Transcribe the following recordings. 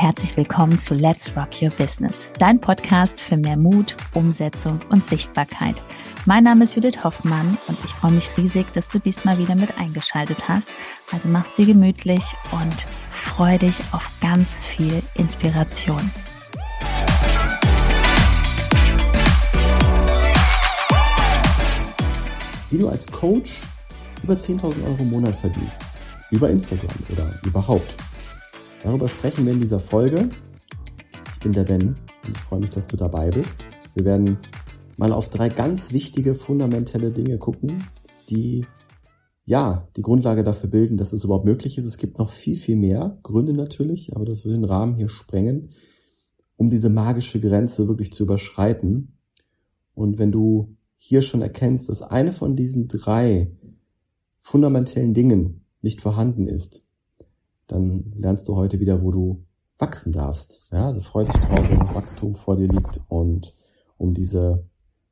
herzlich willkommen zu Let's Rock Your Business, dein Podcast für mehr Mut, Umsetzung und Sichtbarkeit. Mein Name ist Judith Hoffmann und ich freue mich riesig, dass du diesmal wieder mit eingeschaltet hast. Also mach's dir gemütlich und freu dich auf ganz viel Inspiration. Wie du als Coach über 10.000 Euro im Monat verdienst. Über Instagram oder überhaupt. Darüber sprechen wir in dieser Folge. Ich bin der Ben und ich freue mich, dass du dabei bist. Wir werden mal auf drei ganz wichtige, fundamentelle Dinge gucken, die ja die Grundlage dafür bilden, dass es überhaupt möglich ist. Es gibt noch viel, viel mehr Gründe natürlich, aber das will den Rahmen hier sprengen, um diese magische Grenze wirklich zu überschreiten. Und wenn du hier schon erkennst, dass eine von diesen drei fundamentellen Dingen nicht vorhanden ist, dann lernst du heute wieder, wo du wachsen darfst. Ja, also freu dich drauf, wenn Wachstum vor dir liegt und um diese,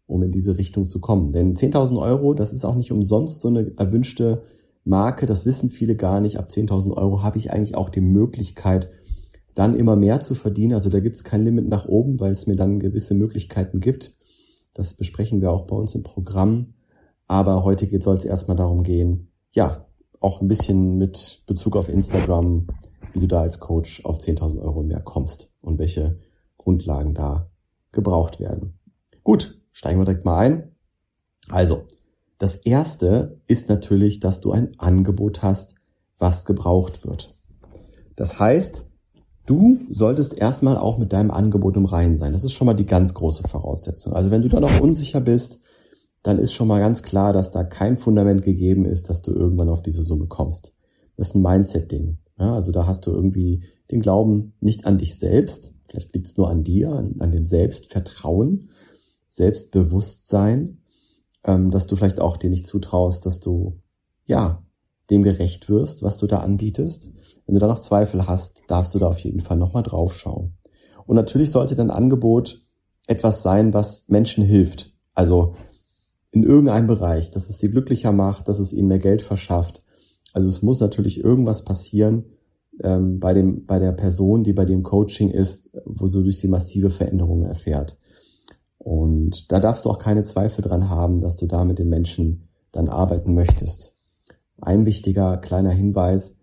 um in diese Richtung zu kommen. Denn 10.000 Euro, das ist auch nicht umsonst so eine erwünschte Marke. Das wissen viele gar nicht. Ab 10.000 Euro habe ich eigentlich auch die Möglichkeit, dann immer mehr zu verdienen. Also da gibt es kein Limit nach oben, weil es mir dann gewisse Möglichkeiten gibt. Das besprechen wir auch bei uns im Programm. Aber heute soll es erstmal darum gehen, ja, auch ein bisschen mit Bezug auf Instagram, wie du da als Coach auf 10.000 Euro mehr kommst und welche Grundlagen da gebraucht werden. Gut, steigen wir direkt mal ein. Also, das erste ist natürlich, dass du ein Angebot hast, was gebraucht wird. Das heißt, du solltest erstmal auch mit deinem Angebot im Reinen sein. Das ist schon mal die ganz große Voraussetzung. Also wenn du da noch unsicher bist, dann ist schon mal ganz klar, dass da kein Fundament gegeben ist, dass du irgendwann auf diese Summe kommst. Das ist ein Mindset-Ding. Ja, also da hast du irgendwie den Glauben nicht an dich selbst, vielleicht liegt es nur an dir, an, an, dem Selbstvertrauen, Selbstbewusstsein, ähm, dass du vielleicht auch dir nicht zutraust, dass du ja dem gerecht wirst, was du da anbietest. Wenn du da noch Zweifel hast, darfst du da auf jeden Fall nochmal drauf schauen. Und natürlich sollte dein Angebot etwas sein, was Menschen hilft. Also in irgendeinem Bereich, dass es sie glücklicher macht, dass es ihnen mehr Geld verschafft. Also es muss natürlich irgendwas passieren ähm, bei, dem, bei der Person, die bei dem Coaching ist, wo so durch sie massive Veränderungen erfährt. Und da darfst du auch keine Zweifel dran haben, dass du da mit den Menschen dann arbeiten möchtest. Ein wichtiger kleiner Hinweis,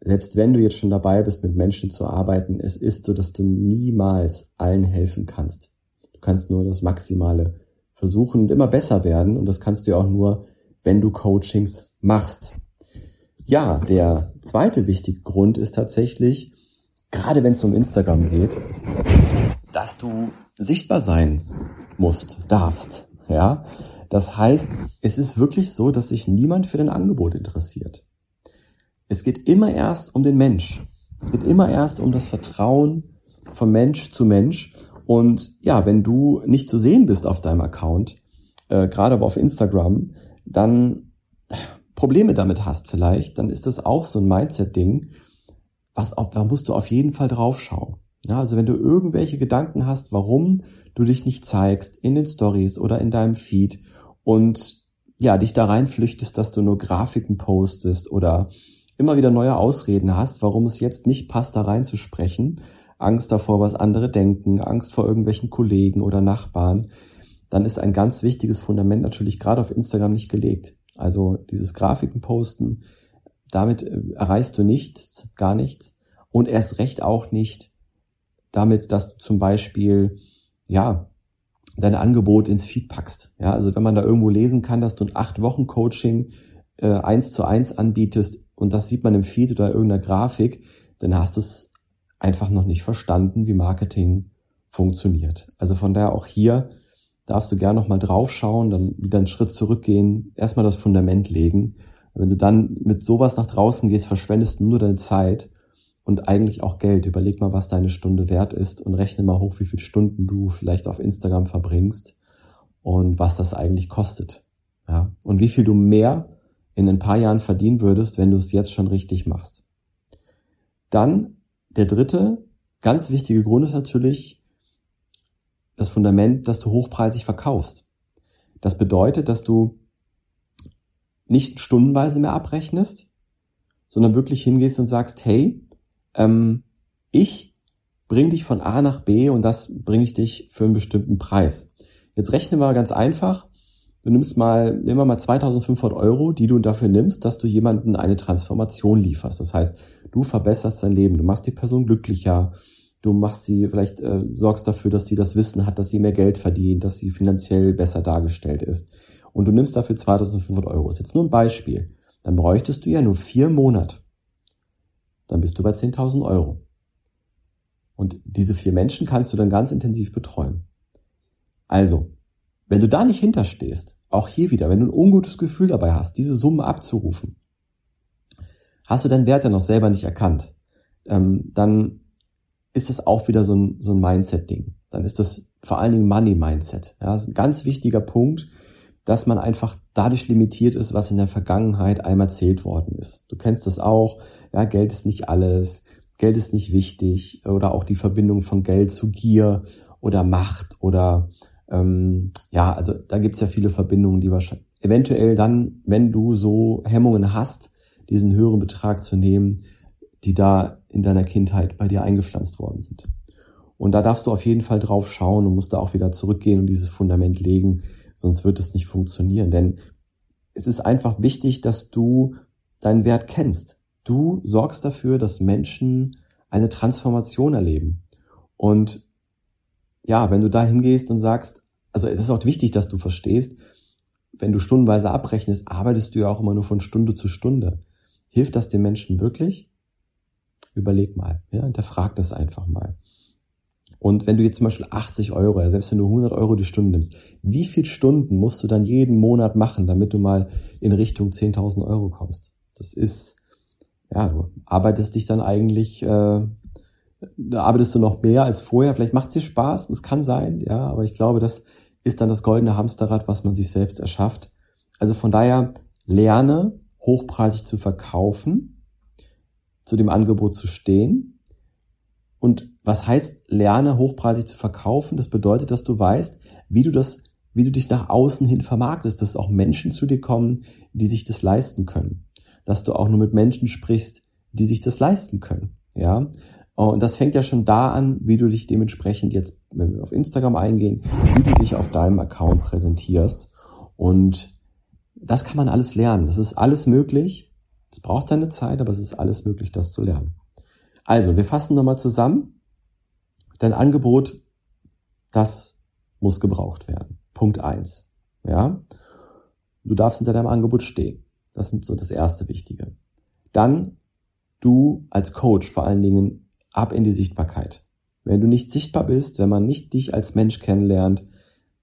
selbst wenn du jetzt schon dabei bist, mit Menschen zu arbeiten, es ist so, dass du niemals allen helfen kannst. Du kannst nur das Maximale versuchen und immer besser werden. Und das kannst du ja auch nur, wenn du Coachings machst. Ja, der zweite wichtige Grund ist tatsächlich, gerade wenn es um Instagram geht, dass du sichtbar sein musst, darfst. Ja, das heißt, es ist wirklich so, dass sich niemand für dein Angebot interessiert. Es geht immer erst um den Mensch. Es geht immer erst um das Vertrauen von Mensch zu Mensch. Und ja, wenn du nicht zu sehen bist auf deinem Account, äh, gerade aber auf Instagram, dann Probleme damit hast vielleicht, dann ist das auch so ein Mindset-Ding, was auf, da musst du auf jeden Fall draufschauen. Ja, also wenn du irgendwelche Gedanken hast, warum du dich nicht zeigst in den Stories oder in deinem Feed und ja, dich da reinflüchtest, dass du nur Grafiken postest oder immer wieder neue Ausreden hast, warum es jetzt nicht passt, da reinzusprechen, Angst davor, was andere denken, Angst vor irgendwelchen Kollegen oder Nachbarn, dann ist ein ganz wichtiges Fundament natürlich gerade auf Instagram nicht gelegt. Also dieses Grafiken posten, damit äh, erreichst du nichts, gar nichts und erst recht auch nicht damit, dass du zum Beispiel, ja, dein Angebot ins Feed packst. Ja, also wenn man da irgendwo lesen kann, dass du ein acht Wochen Coaching äh, eins zu eins anbietest und das sieht man im Feed oder irgendeiner Grafik, dann hast du es einfach noch nicht verstanden, wie Marketing funktioniert. Also von daher auch hier darfst du gerne nochmal drauf schauen, dann wieder einen Schritt zurückgehen, erstmal das Fundament legen. wenn du dann mit sowas nach draußen gehst, verschwendest du nur deine Zeit und eigentlich auch Geld. Überleg mal, was deine Stunde wert ist und rechne mal hoch, wie viele Stunden du vielleicht auf Instagram verbringst und was das eigentlich kostet. Ja? Und wie viel du mehr in ein paar Jahren verdienen würdest, wenn du es jetzt schon richtig machst. Dann der dritte ganz wichtige Grund ist natürlich das Fundament, dass du hochpreisig verkaufst. Das bedeutet, dass du nicht stundenweise mehr abrechnest, sondern wirklich hingehst und sagst, hey, ähm, ich bringe dich von A nach B und das bringe ich dich für einen bestimmten Preis. Jetzt rechnen wir ganz einfach. Du nimmst mal, nehmen wir mal 2500 Euro, die du dafür nimmst, dass du jemanden eine Transformation lieferst. Das heißt, du verbesserst dein Leben, du machst die Person glücklicher, du machst sie, vielleicht äh, sorgst dafür, dass sie das Wissen hat, dass sie mehr Geld verdient, dass sie finanziell besser dargestellt ist. Und du nimmst dafür 2500 Euro. ist jetzt nur ein Beispiel. Dann bräuchtest du ja nur vier Monate. Dann bist du bei 10.000 Euro. Und diese vier Menschen kannst du dann ganz intensiv betreuen. Also, wenn du da nicht hinterstehst, auch hier wieder, wenn du ein ungutes Gefühl dabei hast, diese Summe abzurufen, hast du deinen Wert ja noch selber nicht erkannt, ähm, dann ist es auch wieder so ein, so ein Mindset-Ding. Dann ist das vor allen Dingen Money-Mindset. Ja, das ist ein ganz wichtiger Punkt, dass man einfach dadurch limitiert ist, was in der Vergangenheit einmal erzählt worden ist. Du kennst das auch, ja, Geld ist nicht alles, Geld ist nicht wichtig oder auch die Verbindung von Geld zu Gier oder Macht oder ähm, ja, also da gibt's ja viele Verbindungen, die wahrscheinlich eventuell dann, wenn du so Hemmungen hast, diesen höheren Betrag zu nehmen, die da in deiner Kindheit bei dir eingepflanzt worden sind. Und da darfst du auf jeden Fall drauf schauen und musst da auch wieder zurückgehen und dieses Fundament legen, sonst wird es nicht funktionieren. Denn es ist einfach wichtig, dass du deinen Wert kennst. Du sorgst dafür, dass Menschen eine Transformation erleben. Und ja, wenn du da hingehst und sagst, also es ist auch wichtig, dass du verstehst, wenn du stundenweise abrechnest, arbeitest du ja auch immer nur von Stunde zu Stunde. Hilft das den Menschen wirklich? Überleg mal, ja, hinterfrag das einfach mal. Und wenn du jetzt zum Beispiel 80 Euro, ja, selbst wenn du 100 Euro die Stunde nimmst, wie viele Stunden musst du dann jeden Monat machen, damit du mal in Richtung 10.000 Euro kommst? Das ist, ja, du arbeitest dich dann eigentlich äh, da arbeitest du noch mehr als vorher. Vielleicht macht es dir Spaß, das kann sein, ja, aber ich glaube, das ist dann das goldene Hamsterrad, was man sich selbst erschafft. Also von daher lerne hochpreisig zu verkaufen, zu dem Angebot zu stehen. Und was heißt lerne hochpreisig zu verkaufen? Das bedeutet, dass du weißt, wie du das, wie du dich nach außen hin vermarktest, dass auch Menschen zu dir kommen, die sich das leisten können. Dass du auch nur mit Menschen sprichst, die sich das leisten können. Ja, und das fängt ja schon da an, wie du dich dementsprechend jetzt, wenn wir auf Instagram eingehen, wie du dich auf deinem Account präsentierst. Und das kann man alles lernen. Das ist alles möglich. Es braucht seine Zeit, aber es ist alles möglich, das zu lernen. Also, wir fassen nochmal zusammen. Dein Angebot, das muss gebraucht werden. Punkt eins. Ja. Du darfst hinter deinem Angebot stehen. Das ist so das erste Wichtige. Dann du als Coach vor allen Dingen ab in die Sichtbarkeit. Wenn du nicht sichtbar bist, wenn man nicht dich als Mensch kennenlernt,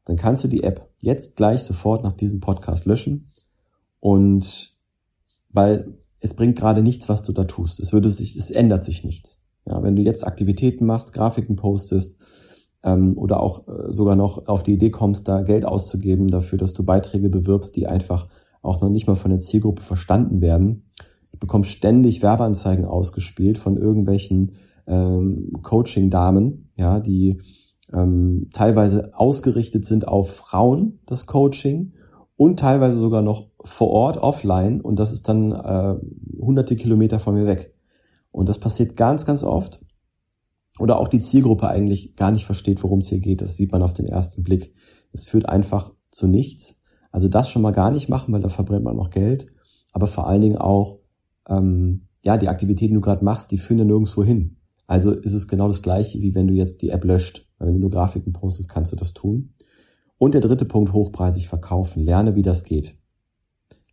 dann kannst du die App jetzt gleich sofort nach diesem Podcast löschen und weil es bringt gerade nichts, was du da tust. Es würde sich, es ändert sich nichts. Ja, wenn du jetzt Aktivitäten machst, Grafiken postest ähm, oder auch äh, sogar noch auf die Idee kommst, da Geld auszugeben dafür, dass du Beiträge bewirbst, die einfach auch noch nicht mal von der Zielgruppe verstanden werden. Bekommst ständig Werbeanzeigen ausgespielt von irgendwelchen ähm, Coaching-Damen, ja, die ähm, teilweise ausgerichtet sind auf Frauen, das Coaching, und teilweise sogar noch vor Ort, offline, und das ist dann äh, hunderte Kilometer von mir weg. Und das passiert ganz, ganz oft. Oder auch die Zielgruppe eigentlich gar nicht versteht, worum es hier geht. Das sieht man auf den ersten Blick. Es führt einfach zu nichts. Also das schon mal gar nicht machen, weil da verbrennt man noch Geld. Aber vor allen Dingen auch, ähm, ja, die Aktivitäten, die du gerade machst, die führen ja nirgendwo hin. Also ist es genau das gleiche, wie wenn du jetzt die App löscht. Wenn du nur Grafiken postest, kannst du das tun. Und der dritte Punkt, hochpreisig verkaufen. Lerne, wie das geht.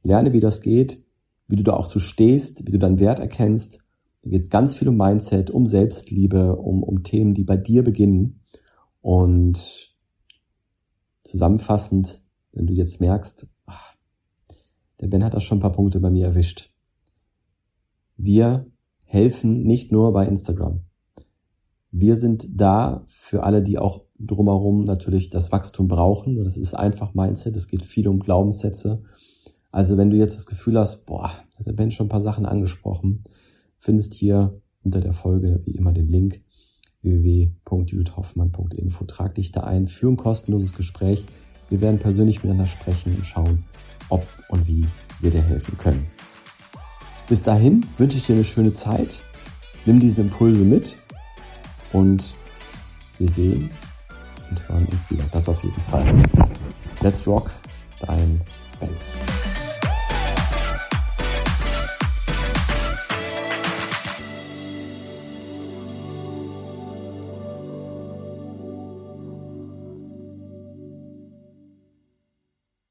Lerne, wie das geht, wie du da auch zu stehst, wie du deinen Wert erkennst. Da geht es ganz viel um Mindset, um Selbstliebe, um, um Themen, die bei dir beginnen. Und zusammenfassend, wenn du jetzt merkst, ach, der Ben hat da schon ein paar Punkte bei mir erwischt. Wir helfen nicht nur bei Instagram. Wir sind da für alle, die auch drumherum natürlich das Wachstum brauchen. Das ist einfach Mindset. Es geht viel um Glaubenssätze. Also wenn du jetzt das Gefühl hast, boah, hat der Ben schon ein paar Sachen angesprochen, findest hier unter der Folge wie immer den Link www.judithhoffmann.info. Trag dich da ein für ein kostenloses Gespräch. Wir werden persönlich miteinander sprechen und schauen, ob und wie wir dir helfen können. Bis dahin wünsche ich dir eine schöne Zeit. Nimm diese Impulse mit Und wir sehen und hören uns wieder. Das auf jeden Fall. Let's rock, dein Ben.